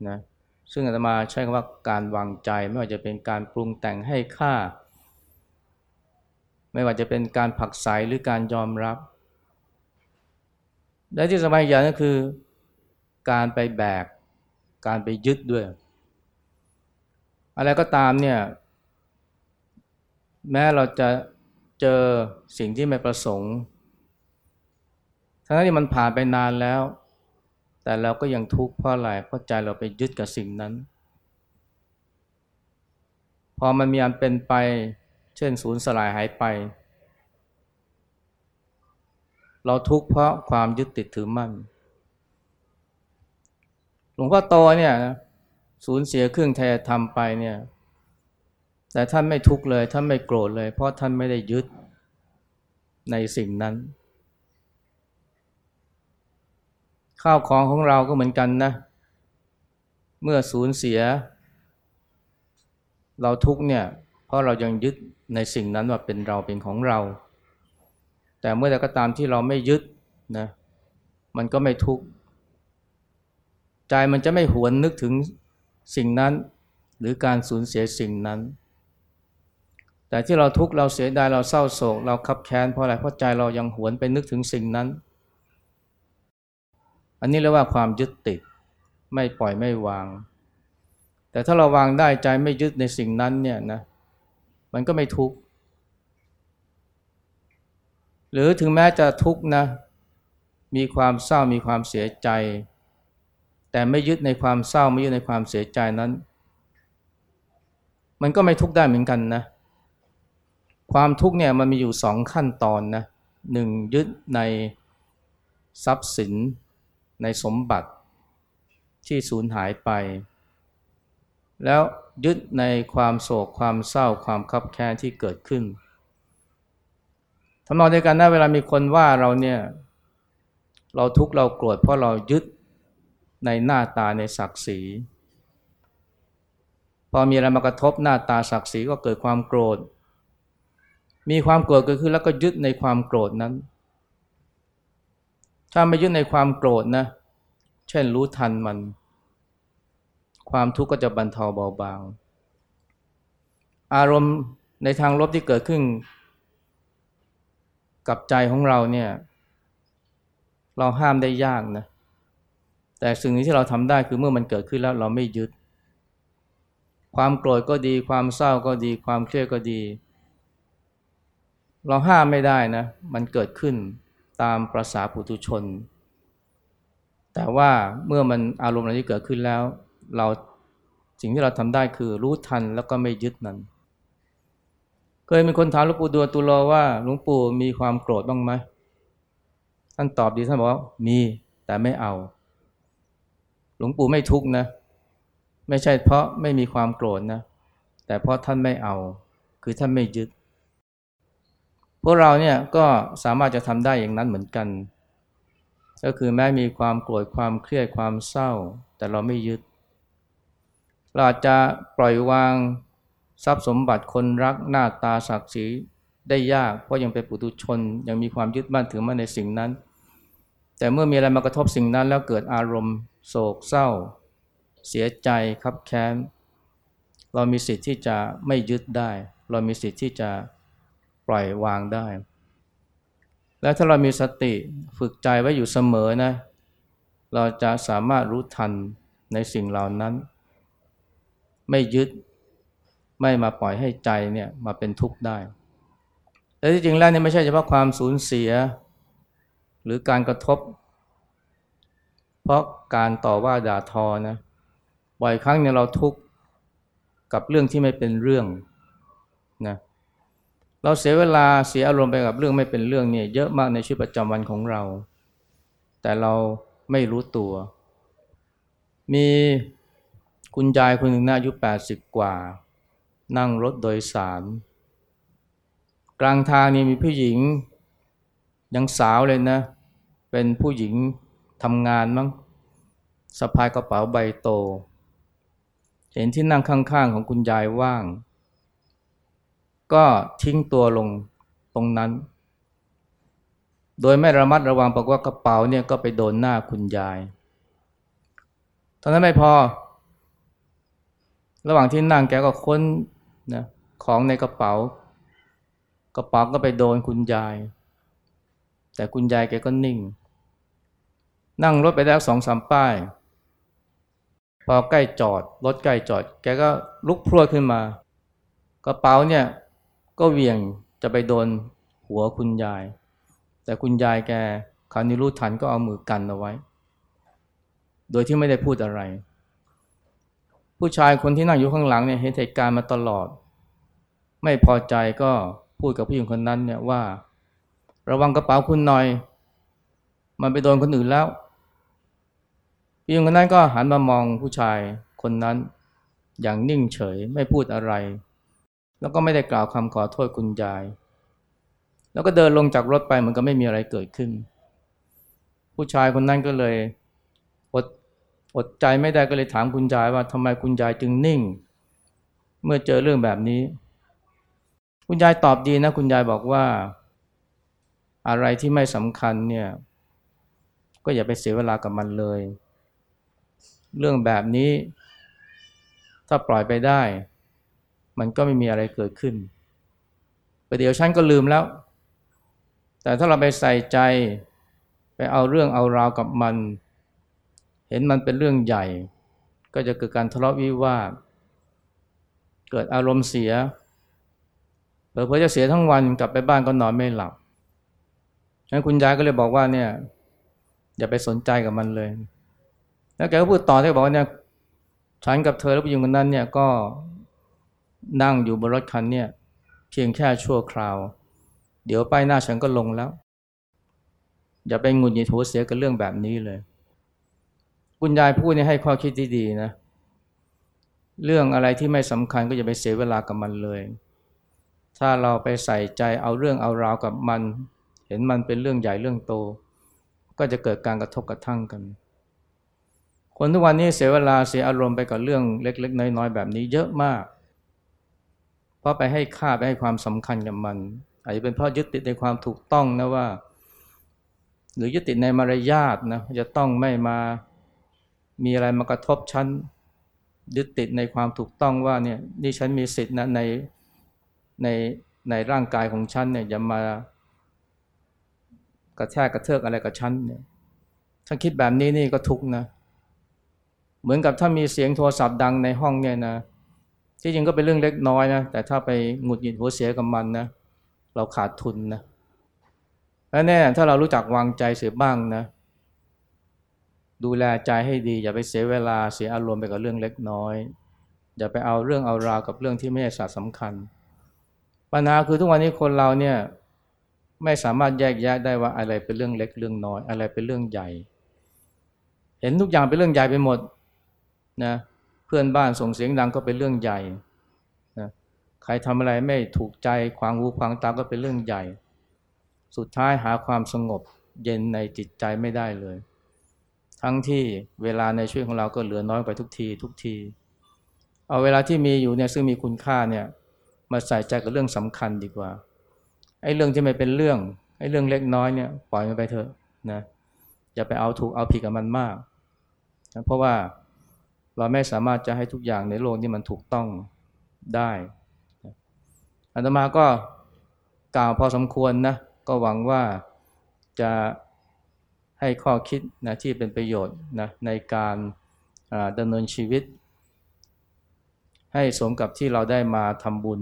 นะ ซึ่งอาตมาใช้คำว่าการวางใจ ไม่ว่าจะเป็นการปรุงแต่งให้ค่า ไม่ว่าจะเป็นการผักใสหรือการยอมรับ และที่สบายอย่างก็คือ การไปแบก การไปยึดด้วย อะไรก็ตามเนี่ย แม้เราจะเจอสิ่งที่ไม่ประสงค์ ทั้งที่มันผ่านไปนานแล้ว แต่เราก็ยังทุกข์เพราะอะไรเพราะใจเราไปยึดกับสิ่งนั้น พอมันมีอันเป็นไป เช่นสูญสลายหายไป เราทุกข์เพราะความยึดติดถือมั่นหลวงพ่อโตเนี่ย สูญเสียเครื่องแทนทำไปเนี่ย แต่ท่านไม่ทุกข์เลย ท่านไม่โกรธเลย เพราะท่านไม่ได้ยึดในสิ่งนั้น ข้าวของของเราก็เหมือนกันนะ เมื่อสูญเสีย เราทุกเนี่ย เพราะเรายังยึดในสิ่งนั้นว่าเป็นเราเป็นของเรา แต่เมื่อใดก็ตามที่เราไม่ยึดนะ มันก็ไม่ทุกข์ ใจมันจะไม่หวนนึกถึง สิ่งนั้นหรือการสูญเสียสิ่งนั้น แต่ที่เราทุกข์เราเสียดายเราเศร้าโศก เราขับแค้นเพราะอะไรเพราะใจเรายังหวนไปนึกถึงสิ่งนั้น อันนี้เรียกว่าความยึดติดไม่ปล่อยไม่วาง แต่ถ้าเราวางได้ใจไม่ยึดในสิ่งนั้นเนี่ยนะมันก็ไม่ทุกข์หรือถึงแม้จะทุกข์นะมีความเศร้ามีความเสียใจ แต่ไม่ยึดในความเศร้าไม่ยึดในความเสียใจนั้น มันก็ไม่ทุกข์ได้เหมือนกันนะ ความทุกข์เนี่ยมันมีอยู่สองขั้นตอนนะหนึ่งยึดในทรัพย์สินในสมบัติที่สูญหายไป แล้วยึดในความโศกความเศร้าความคับแค้นที่เกิดขึ้นทำนองเดียวกันนะเวลามีคนว่าเราเนี่ย เราทุกข์เราโกรธเพราะเรายึด ในหน้าตาในศักดิ์ศรี พอมีอะไรมากระทบหน้าตาศักดิ์ศรีก็เกิดความโกรธ มีความโกรธเกิดขึ้นแล้วก็ยึดในความโกรธนั้น ถ้าไม่ยึดในความโกรธนะ เช่นรู้ทันมัน ความทุกข์ก็จะบรรเทาเบาบาง อารมณ์ในทางลบที่เกิดขึ้น กับใจของเราเนี่ย เราห้ามได้ยากนะ แต่สิ่งนี้ที่เราทำได้คือเมื่อมันเกิดขึ้นแล้วเราไม่ยึด ความโกรธก็ดี ความเศร้าก็ดี ความเครียดก็ดี เราห้ามไม่ได้นะ มันเกิดขึ้นตามประษาปุถุชน แต่ว่าเมื่อมันอารมณ์อะไรที่เกิดขึ้นแล้ว เราสิ่งที่เราทำได้คือรู้ทันแล้วก็ไม่ยึดนั้นเคยมีคนถามหลวงปู่ดูลตุโลว่าหลวงปู่มีความโกรธบ้างไหมท่านตอบดีท่านบอกว่ามีแต่ไม่เอา หลวงปู่ไม่ทุกนะ ไม่ใช่เพราะไม่มีความโกรธนะ แต่เพราะท่านไม่เอา คือท่านไม่ยึด พวกเราเนี่ยก็สามารถจะทำได้อย่างนั้นเหมือนกัน ก็คือแม้มีความโกรธความเครียดความเศร้า แต่เราไม่ยึด เราอาจจะปล่อยวางทรัพย์สมบัติคนรักหน้าตาศักดิ์ศรีได้ยาก เพราะยังเป็นปุถุชน ยังมีความยึดมั่นถือมั่นในสิ่งนั้น แต่เมื่อมีอะไรมากระทบสิ่งนั้นแล้วเกิดอารมณ์ โศกเศร้า เสียใจคับแค้น เรามีสิทธิ์ที่จะไม่ยึดได้ เรามีสิทธิ์ที่จะปล่อยวางได้ และถ้าเรามีสติฝึกใจไว้อยู่เสมอนะ เราจะสามารถรู้ทันในสิ่งเหล่านั้น ไม่ยึดไม่มาปล่อยให้ใจเนี่ยมาเป็นทุกข์ได้ แต่ที่จริงแล้วเนี่ยไม่ใช่เฉพาะความสูญเสีย หรือการกระทบ เพราะการต่อว่าด่าทอนะบ่อยครั้งเนี่ยเราทุกข์กับเรื่องที่ไม่เป็นเรื่องนะเราเสียเวลาเสียอารมณ์ไปกับเรื่องไม่เป็นเรื่องเนี่ยเยอะมากในชีวิตประจำวันของเรา แต่เราไม่รู้ตัว มีคุณยายคนหนึ่งอายุแปดสิบกว่า นั่งรถโดยสาร กลางทางนี่มีผู้หญิงยังสาวเลยนะ เป็นผู้หญิง ทำงานมั้งสะพายกระเป๋าใบโต เห็นที่นั่งข้างๆของคุณยายว่าง ก็ทิ้งตัวลงตรงนั้น โดยไม่ระมัดระวังบอกว่ากระเป๋าเนี่ยก็ไปโดนหน้าคุณยายเท่านั้นไม่พอ ระหว่างที่นั่งแกก็ค้นนะของในกระเป๋า กระเป๋าก็ไปโดนคุณยาย แต่คุณยายแกก็นิ่ง นั่งรถไปได้สองสามป้าย พอใกล้จอด รถใกล้จอด แกก็ลุกพรวดขึ้นมา กระเป๋าเนี่ย ก็เวียงจะไปโดนหัวคุณยาย แต่คุณยายแกคราวนี้รู้ทันก็เอามือกันเอาไว้ โดยที่ไม่ได้พูดอะไร ผู้ชายคนที่นั่งอยู่ข้างหลังเนี่ยเห็นเหตุการณ์มาตลอด ไม่พอใจก็พูดกับผู้หญิงคนนั้นเนี่ยว่า ระวังกระเป๋าคุณหน่อย มันไปโดนคนอื่นแล้ว ผู้หญิงคนนั้นก็หันมามองผู้ชายคนนั้นอย่างนิ่งเฉยไม่พูดอะไร แล้วก็ไม่ได้กล่าวคำขอโทษคุณยาย แล้วก็เดินลงจากรถไปเหมือนกับไม่มีอะไรเกิดขึ้น ผู้ชายคนนั้นก็เลยอดอดใจไม่ได้ก็เลยถามคุณยายว่าทำไมคุณยายจึงนิ่ง เมื่อเจอเรื่องแบบนี้ คุณยายตอบดีนะ คุณยายบอกว่า อะไรที่ไม่สำคัญเนี่ย ก็อย่าไปเสียเวลากับมันเลย เรื่องแบบนี้ ถ้าปล่อยไปได้ มันก็ไม่มีอะไรเกิดขึ้นประเดี๋ยวฉันก็ลืมแล้ว แต่ถ้าเราไปใส่ใจ ไปเอาเรื่องเอาราวกับมัน เห็นมันเป็นเรื่องใหญ่ ก็จะเกิดการทะเลาะวิวาทเกิดอารมณ์เสียเผื่อจะเสียทั้งวันกลับไปบ้านก็นอนไม่หลับฉะนั้นคุณยายก็เลยบอกว่าเนี่ย อย่าไปสนใจกับมันเลย แล้วแกก็พูดต่อที่บอกว่าเนี่ยฉันกับเธอและผู้หญิงคนนั้นเนี่ยก็นั่งอยู่บนรถคันเนี่ยเพียงแค่ชั่วคราว เดี๋ยวป้ายหน้าฉันก็ลงแล้ว อย่าไปงุนหงิดหัวเสียกับเรื่องแบบนี้เลย คุณยายพูดนี่ให้ข้อคิดที่ดีนะ เรื่องอะไรที่ไม่สำคัญก็อย่าไปเสียเวลากับมันเลย ถ้าเราไปใส่ใจเอาเรื่องเอาราวกับมัน เห็นมันเป็นเรื่องใหญ่เรื่องโต ก็จะเกิดการกระทบกระทั่งกัน คนทุกวันนี้เสียเวลาเสียอารมณ์ไปกับเรื่องเล็ก ๆ น้อยๆแบบนี้เยอะมาก เพราะไปให้ค่าไปให้ความสำคัญกับมันอาจจะเป็นเพราะยึดติดในความถูกต้องนะว่า หรือยึดติดในมารยาทนะจะต้องไม่มามีอะไรมากระทบฉันยึดติดในความถูกต้องว่าเนี่ยนี่ฉันมีสิทธินะในในในร่างกายของฉันเนี่ยอย่ามากระแทกกระเทือกอะไรกับฉันเนี่ยถ้าคิดแบบนี้นี่ก็ทุกนะเหมือนกับถ้ามีเสียงโทรศัพท์ดังในห้องเนี่ยนะที่จริงก็เป็นเรื่องเล็กน้อยนะแต่ถ้าไปหงุดหงิดหัวเสียกับมันนะเราขาดทุนนะและแน่ถ้าเรารู้จักวางใจเสียบ้างนะ ดูแลใจให้ดี อย่าไปเสียเวลาเสียอารมณ์ไปกับเรื่องเล็กน้อย อย่าไปเอาเรื่องเอาราวกับเรื่องที่ไม่ใช่สาสำคัญ ปัญหาคือทุกวันนี้คนเราเนี่ยไม่สามารถแยกแยะได้ว่าอะไรเป็นเรื่องเล็กเรื่องน้อย อะไรเป็นเรื่องใหญ่ เห็นทุกอย่างเป็นเรื่องใหญ่ไปหมด นะเพื่อนบ้านส่งเสียงดังก็เป็นเรื่องใหญ่นะใครทำอะไรไม่ถูกใจขวางหูขวางตาก็เป็นเรื่องใหญ่ สุดท้ายหาความสงบเย็นในจิตใจไม่ได้เลย ทั้งที่เวลาในชีวิตของเราก็เหลือน้อยไปทุกทีทุกที เอาเวลาที่มีอยู่เนี่ยซึ่งมีคุณค่าเนี่ยมาใส่ใจกับเรื่องสำคัญดีกว่าไอ้เรื่องที่ไม่เป็นเรื่องไอ้เรื่องเล็กน้อยเนี่ยปล่อยมันไปเถอะนะอย่าไปเอาถูกเอาผิดกับมันมากนะเพราะว่า เราไม่สามารถจะให้ทุกอย่างในโลกนี้มันถูกต้องได้อาตมาก็กล่าวพอสมควรนะก็หวังว่าจะให้ข้อคิดนะที่เป็นประโยชน์นะในการดำเนินชีวิต ให้สมกับที่เราได้มาทำบุญ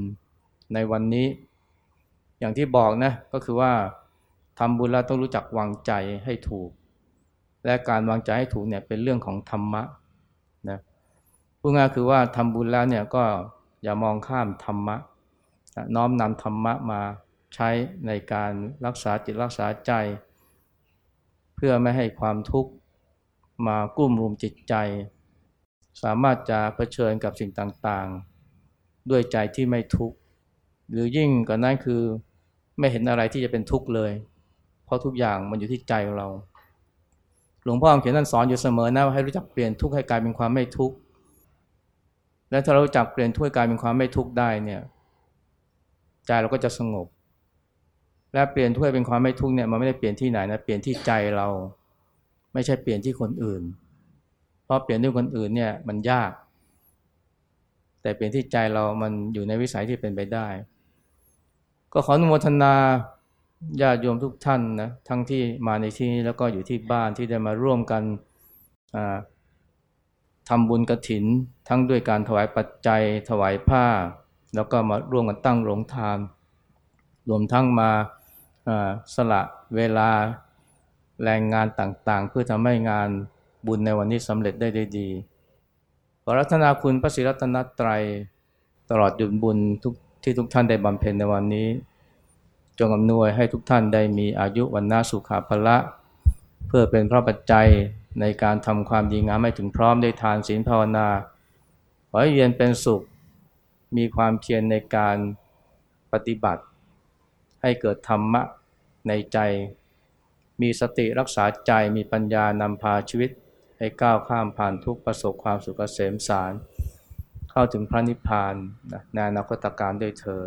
ในวันนี้ อย่างที่บอกนะก็คือว่าทำบุญแล้วต้องรู้จักวางใจให้ถูก และการวางใจให้ถูกเนี่ยเป็นเรื่องของธรรมะ นะพูดง่ายคือว่าทำบุญแล้วเนี่ยก็อย่ามองข้ามธรรมะนะน้อมนำธรรมะมาใช้ในการรักษาจิตรักษาใจ เพื่อไม่ให้ความทุกข์มากุ้มรุมจิตใจ สามารถจะเผชิญกับสิ่งต่างๆ ด้วยใจที่ไม่ทุกข์หรือยิ่งกว่านั้นคือไม่เห็นอะไรที่จะเป็นทุกข์เลย เพราะทุกอย่างมันอยู่ที่ใจของเรา หลวงพ่อเขียนท่านสอนอยู่เสมอนะว่าให้รู้จักเปลี่ยนทุกข์ให้กลายเป็นความไม่ทุกข์และถ้าเรารู้จักเปลี่ยนทุกข์ให้กลายเป็นความไม่ทุกข์ได้เนี่ยใจเราก็จะสงบ และเปลี่ยนทุกข์เป็นความไม่ทุกข์เนี่ยมันไม่ได้เปลี่ยนที่ไหนนะเปลี่ยนที่ใจเรา ไม่ใช่เปลี่ยนที่คนอื่น เพราะเปลี่ยนด้วยคนอื่นเนี่ยมันยาก แต่เปลี่ยนที่ใจเรามันอยู่ในวิสัยที่เป็นไปได้ ก็ขออนุโมทนา ญาติโยมทุกท่านนะทั้งที่มาในที่นี้แล้วก็อยู่ที่บ้านที่ได้มาร่วมกันทำบุญกระถิน ทั้งด้วยการถวายปัจจัย ถวายผ้า แล้วก็มาร่วมกันตั้งโรงทาน รวมทั้งมาสละเวลาแรงงานต่างๆ เพื่อทำให้งานบุญในวันนี้สำเร็จได้ด้วยดีขอรัตนาคุณพระศรีรัตนตรัยตลอดยุนบุญทุกที่ทุกท่านได้บำเพ็ญในวันนี้ จงอำนวยให้ทุกท่านได้มีอายุวันนาสุขาภละ เพื่อเป็นพระปัจจัยในการทำความดีงามให้ถึงพร้อมได้ทานศีลภาวนาขอให้เย็นเป็นสุข มีความเพียรในการปฏิบัติ ให้เกิดธรรมะในใจ มีสติรักษาใจมีปัญญานำพาชีวิต ให้ก้าวข้ามผ่านทุกประสบความสุขเกษมสาร เข้าถึงพระนิพพานในอนาคตการด้วยเทอ